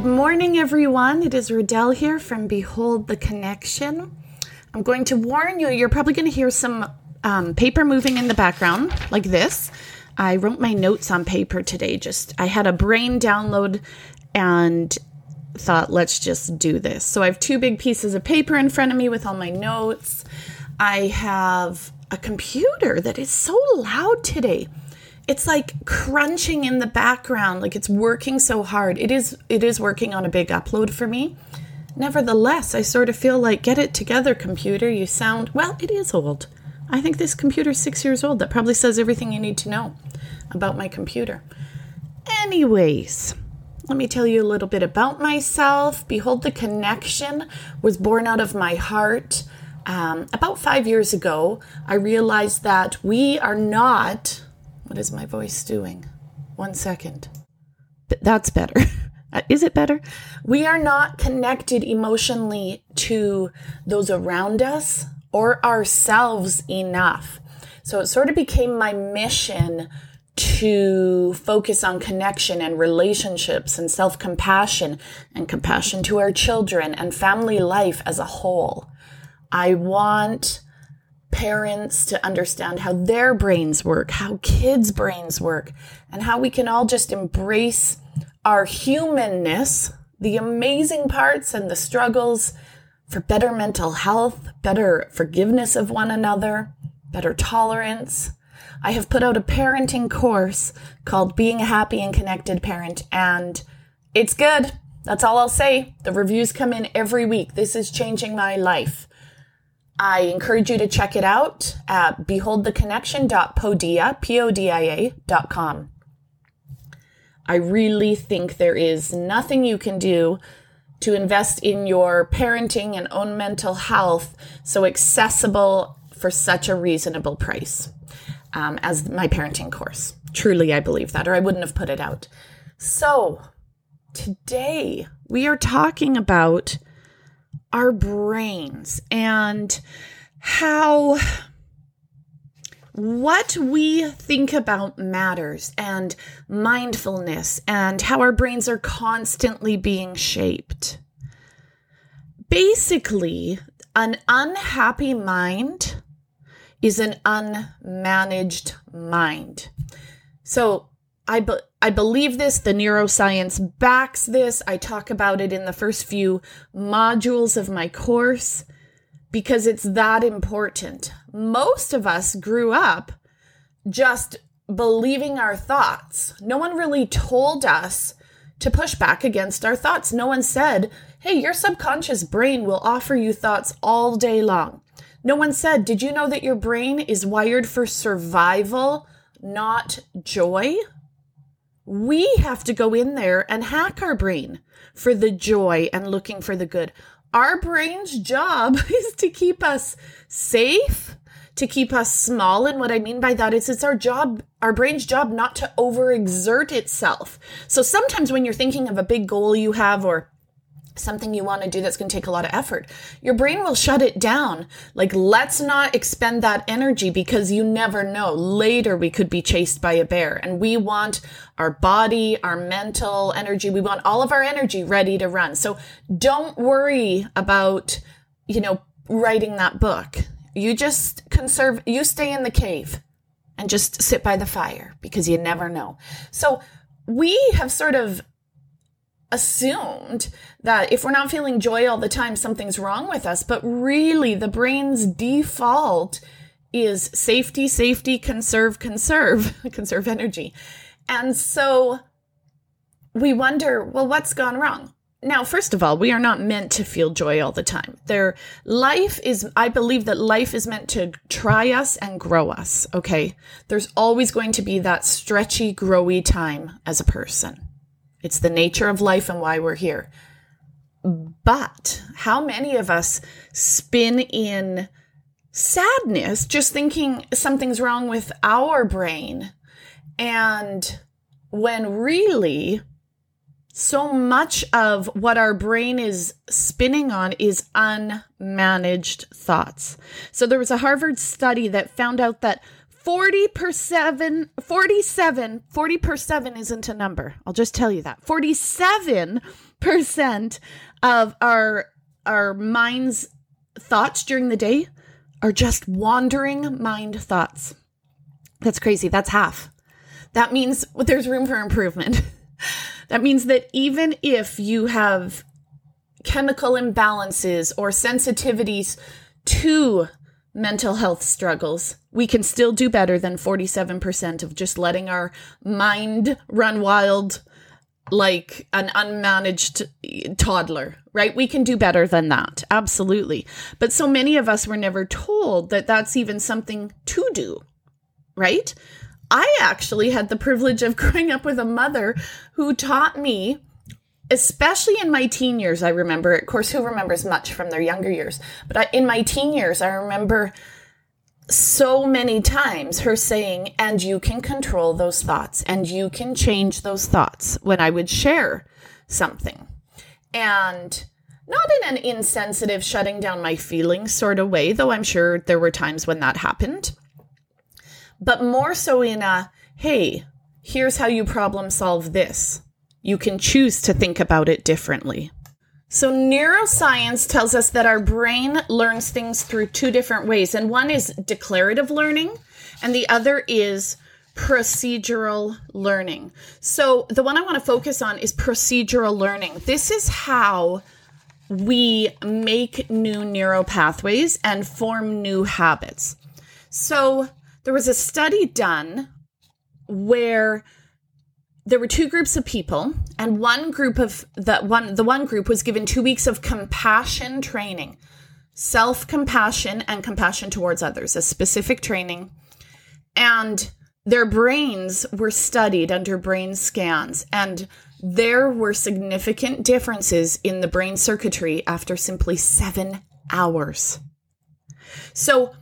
Good morning, everyone. It is Riddell here from Behold the Connection. I'm going to warn you, you're probably going to hear some um, paper moving in the background, like this. I wrote my notes on paper today. Just, I had a brain download and thought, let's just do this. So I have two big pieces of paper in front of me with all my notes. I have a computer that is so loud today it's like crunching in the background like it's working so hard. It is it is working on a big upload for me. Nevertheless i sort of feel like get it together computer you sound well it is old. I think this computer's six years old. That probably says everything you need to know about my computer. Anyways let me tell you a little bit about myself. Behold the connection was born out of my heart um, about five years ago. I realized that we are not what is my voice doing? One second. That's better. Uh, is it better? We are not connected emotionally to those around us or ourselves enough. So it sort of became my mission to focus on connection and relationships and self compassion and compassion to our children and family life as a whole. I want parents to understand how their brains work, how kids' brains work, and how we can all just embrace our humanness, the amazing parts and the struggles for better mental health, better forgiveness of one another, better tolerance. I have put out a parenting course called Being a Happy and Connected Parent, and it's good. That's all I'll say. The reviews come in every week. This is changing my life. I encourage you to check it out at beholdtheconnection.podia, P-O-D-I-A dot com. I really think there is nothing you can do to invest in your parenting and own mental health so accessible for such a reasonable price um, as my parenting course. Truly, I believe that, or I wouldn't have put it out. So, today we are talking about our brains and how what we think about matters and mindfulness and how our brains are constantly being shaped. Basically, an unhappy mind is an unmanaged mind. So, I, be- I believe this. The neuroscience backs this. I talk about it in the first few modules of my course because it's that important. Most of us grew up just believing our thoughts. No one really told us to push back against our thoughts. No one said, hey, your subconscious brain will offer you thoughts all day long. No one said, did you know that your brain is wired for survival, not joy? We have to go in there and hack our brain for the joy and looking for the good. Our brain's job is to keep us safe, to keep us small. And what I mean by that is it's our job, our brain's job not to overexert itself. So sometimes when you're thinking of a big goal you have or something you want to do that's going to take a lot of effort, your brain will shut it down. Like, let's not expend that energy because you never know. Later, we could be chased by a bear. And we want our body, our mental energy, we want all of our energy ready to run. So don't worry about, you know, writing that book. You just conserve, you stay in the cave and just sit by the fire because you never know. So we have sort of assumed that if we're not feeling joy all the time, something's wrong with us. But really, the brain's default is safety, safety, conserve, conserve, conserve energy. And so we wonder, well, what's gone wrong? Now, first of all, we are not meant to feel joy all the time. Their life is, I believe that life is meant to try us and grow us. Okay. There's always going to be that stretchy, growy time as a person. It's the nature of life and why we're here. But how many of us spin in sadness just thinking something's wrong with our brain? And when really, so much of what our brain is spinning on is unmanaged thoughts. So there was a Harvard study that found out that 40 per 7 47 40 per 7 isn't a number. I'll just tell you that. 47% of our our mind's thoughts during the day are just wandering mind thoughts. That's crazy. That's half. That means there's room for improvement. That means that even if you have chemical imbalances or sensitivities to mental health struggles, we can still do better than 47% of just letting our mind run wild like an unmanaged toddler, right? We can do better than that. Absolutely. But so many of us were never told that that's even something to do, right? I actually had the privilege of growing up with a mother who taught me especially in my teen years, I remember, of course, who remembers much from their younger years? But I, in my teen years, I remember so many times her saying, and you can control those thoughts and you can change those thoughts when I would share something. And not in an insensitive, shutting down my feelings sort of way, though I'm sure there were times when that happened, but more so in a, hey, here's how you problem solve this you can choose to think about it differently. So, neuroscience tells us that our brain learns things through two different ways, and one is declarative learning, and the other is procedural learning. So, the one I want to focus on is procedural learning. This is how we make new neural pathways and form new habits. So, there was a study done where there were two groups of people and one group of the one the one group was given 2 weeks of compassion training self-compassion and compassion towards others a specific training. And their brains were studied under brain scans and there were significant differences in the brain circuitry after simply 7 hours. So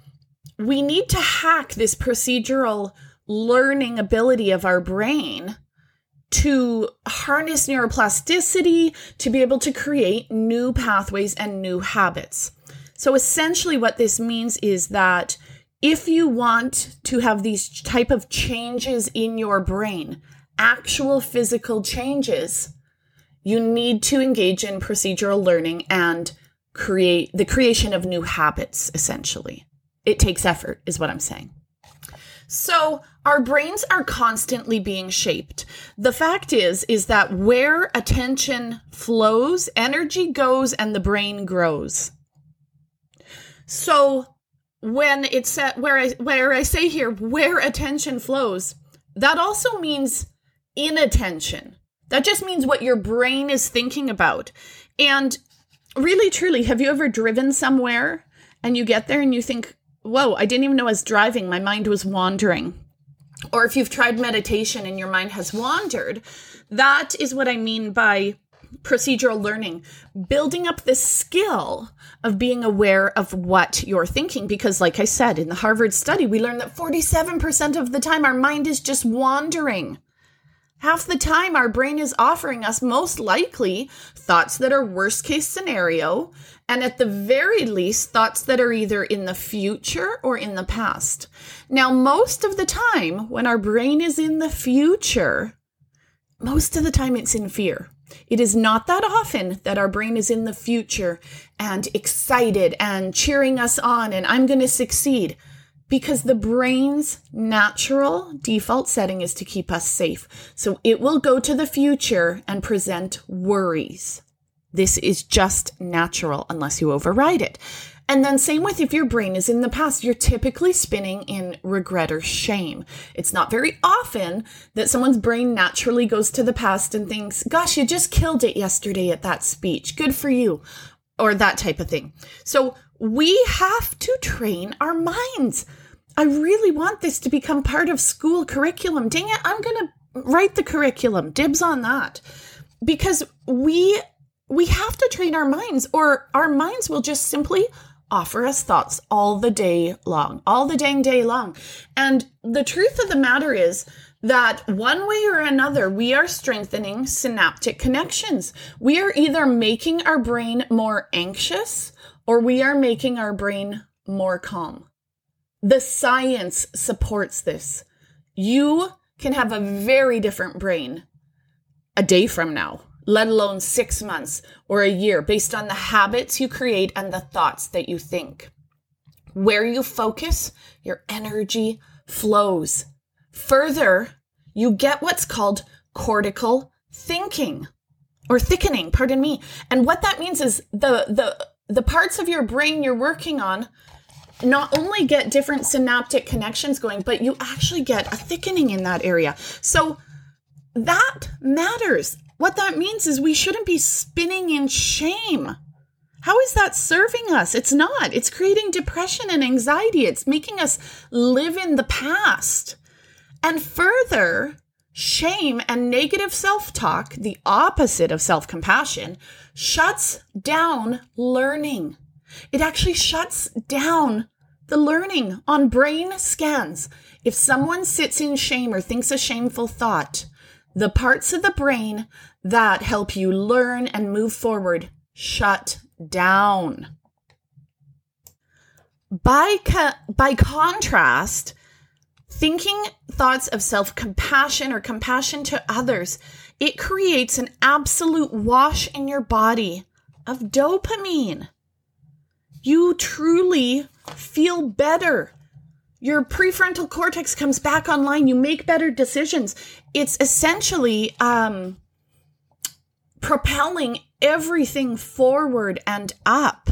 we need to hack this procedural learning ability of our brain to harness neuroplasticity to be able to create new pathways and new habits. So essentially what this means is that if you want to have these type of changes in your brain, actual physical changes, you need to engage in procedural learning and create the creation of new habits essentially. It takes effort is what I'm saying. So, our brains are constantly being shaped. The fact is is that where attention flows, energy goes and the brain grows. So, when it's at where I where I say here where attention flows, that also means inattention. That just means what your brain is thinking about. And really truly, have you ever driven somewhere and you get there and you think, whoa, I didn't even know I was driving. My mind was wandering. Or if you've tried meditation and your mind has wandered, that is what I mean by procedural learning, building up the skill of being aware of what you're thinking. Because, like I said, in the Harvard study, we learned that 47% of the time our mind is just wandering. Half the time, our brain is offering us most likely thoughts that are worst case scenario, and at the very least, thoughts that are either in the future or in the past. Now, most of the time, when our brain is in the future, most of the time it's in fear. It is not that often that our brain is in the future and excited and cheering us on and I'm going to succeed because the brain's natural default setting is to keep us safe. So it will go to the future and present worries. This is just natural unless you override it. And then, same with if your brain is in the past, you're typically spinning in regret or shame. It's not very often that someone's brain naturally goes to the past and thinks, gosh, you just killed it yesterday at that speech. Good for you. Or that type of thing. So, we have to train our minds. I really want this to become part of school curriculum. Dang it, I'm going to write the curriculum. Dibs on that. Because we we have to train our minds or our minds will just simply offer us thoughts all the day long, all the dang day long. And the truth of the matter is that one way or another, we are strengthening synaptic connections. We are either making our brain more anxious or we are making our brain more calm. The science supports this. You can have a very different brain a day from now, let alone six months or a year, based on the habits you create and the thoughts that you think. Where you focus, your energy flows. Further, you get what's called cortical thinking or thickening, pardon me. And what that means is the the the parts of your brain you're working on not only get different synaptic connections going, but you actually get a thickening in that area. So that matters. What that means is we shouldn't be spinning in shame. How is that serving us? It's not. It's creating depression and anxiety. It's making us live in the past. And further, shame and negative self talk, the opposite of self compassion, shuts down learning. It actually shuts down the learning on brain scans. If someone sits in shame or thinks a shameful thought, the parts of the brain that help you learn and move forward shut down. By, co- by contrast, thinking thoughts of self compassion or compassion to others, it creates an absolute wash in your body of dopamine. You truly feel better. Your prefrontal cortex comes back online. You make better decisions. It's essentially um, propelling everything forward and up.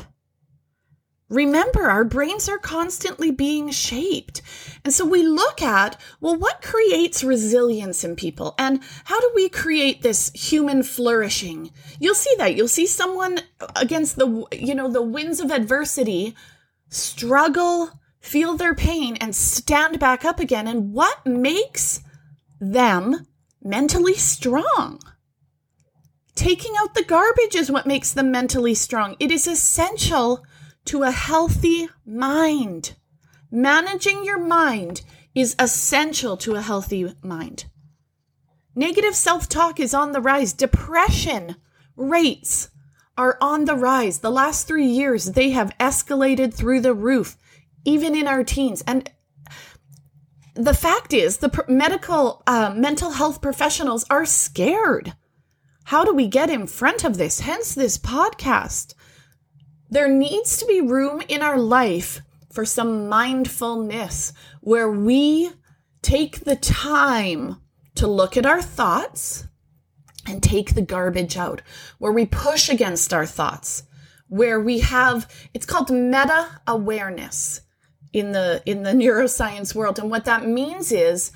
Remember, our brains are constantly being shaped. And so we look at, well, what creates resilience in people? And how do we create this human flourishing? You'll see that. You'll see someone against the, you know, the winds of adversity struggle, feel their pain, and stand back up again. And what makes them mentally strong? Taking out the garbage is what makes them mentally strong. It is essential to a healthy mind. Managing your mind is essential to a healthy mind. Negative self talk is on the rise. Depression rates are on the rise. The last three years, they have escalated through the roof, even in our teens. And the fact is, the medical, uh, mental health professionals are scared how do we get in front of this? Hence, this podcast. There needs to be room in our life for some mindfulness where we take the time to look at our thoughts and take the garbage out, where we push against our thoughts, where we have it's called meta awareness in the in the neuroscience world and what that means is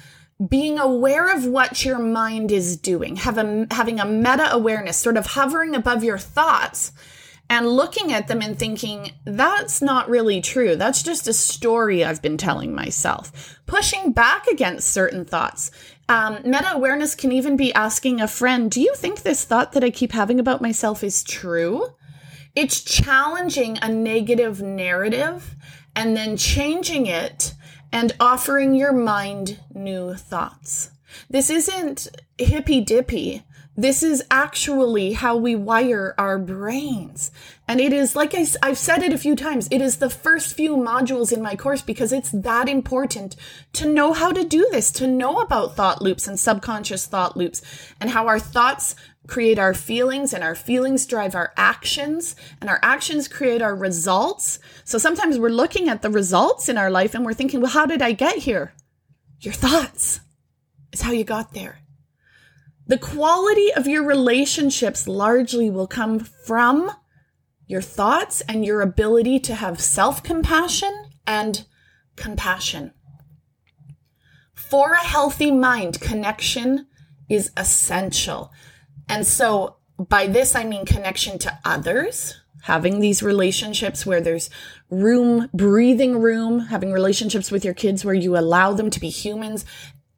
being aware of what your mind is doing, have a, having a meta awareness, sort of hovering above your thoughts and looking at them and thinking, that's not really true. That's just a story I've been telling myself. Pushing back against certain thoughts. Um, meta awareness can even be asking a friend, Do you think this thought that I keep having about myself is true? It's challenging a negative narrative and then changing it and offering your mind new thoughts. This isn't hippy dippy. This is actually how we wire our brains. And it is, like I, have said it a few times, it is the first few modules in my course because it's that important to know how to do this, to know about thought loops and subconscious thought loops and how our thoughts create our feelings and our feelings drive our actions and our actions create our results. So sometimes we're looking at the results in our life and we're thinking, well, how did I get here? Your thoughts is how you got there. The quality of your relationships largely will come from your thoughts and your ability to have self compassion and compassion. For a healthy mind, connection is essential. And so by this, I mean connection to others, having these relationships where there's room, breathing room, having relationships with your kids where you allow them to be humans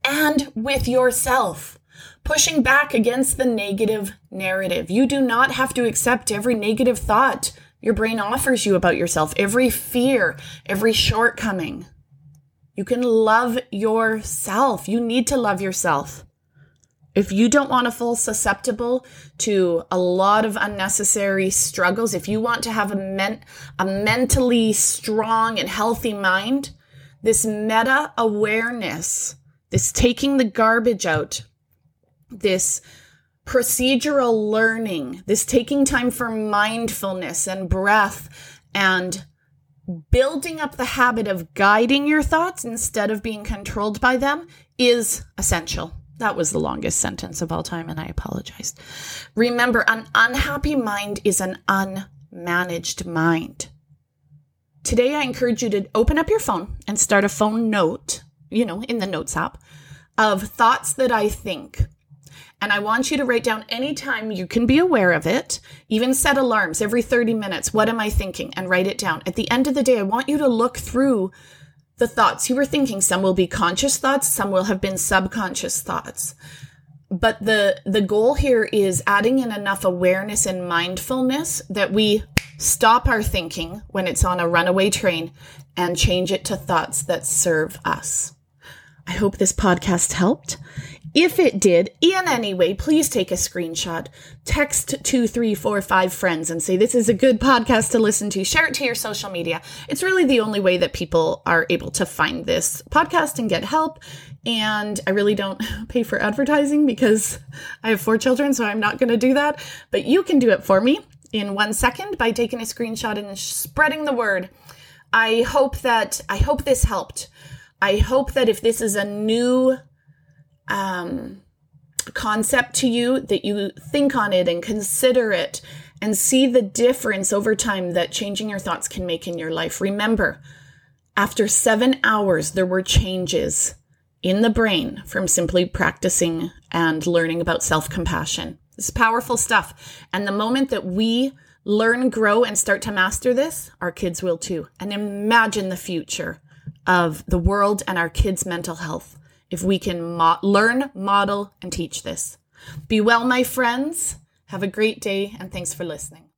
and with yourself. Pushing back against the negative narrative. You do not have to accept every negative thought your brain offers you about yourself, every fear, every shortcoming. You can love yourself. You need to love yourself. If you don't want to feel susceptible to a lot of unnecessary struggles, if you want to have a, men- a mentally strong and healthy mind, this meta awareness, this taking the garbage out, this procedural learning, this taking time for mindfulness and breath and building up the habit of guiding your thoughts instead of being controlled by them is essential. That was the longest sentence of all time, and I apologized. Remember, an unhappy mind is an unmanaged mind. Today, I encourage you to open up your phone and start a phone note, you know, in the Notes app, of thoughts that I think. And I want you to write down anytime you can be aware of it, even set alarms every 30 minutes. What am I thinking? And write it down. At the end of the day, I want you to look through the thoughts you were thinking. Some will be conscious thoughts, some will have been subconscious thoughts. But the the goal here is adding in enough awareness and mindfulness that we stop our thinking when it's on a runaway train and change it to thoughts that serve us. I hope this podcast helped. If it did, in any way, please take a screenshot, text two, three, four, five friends and say, This is a good podcast to listen to. Share it to your social media. It's really the only way that people are able to find this podcast and get help. And I really don't pay for advertising because I have four children, so I'm not going to do that. But you can do it for me in one second by taking a screenshot and spreading the word. I hope that, I hope this helped. I hope that if this is a new um, concept to you, that you think on it and consider it and see the difference over time that changing your thoughts can make in your life. Remember, after seven hours, there were changes in the brain from simply practicing and learning about self compassion. It's powerful stuff. And the moment that we learn, grow, and start to master this, our kids will too. And imagine the future of the world and our kids' mental health if we can mo- learn, model, and teach this. Be well, my friends. Have a great day, and thanks for listening.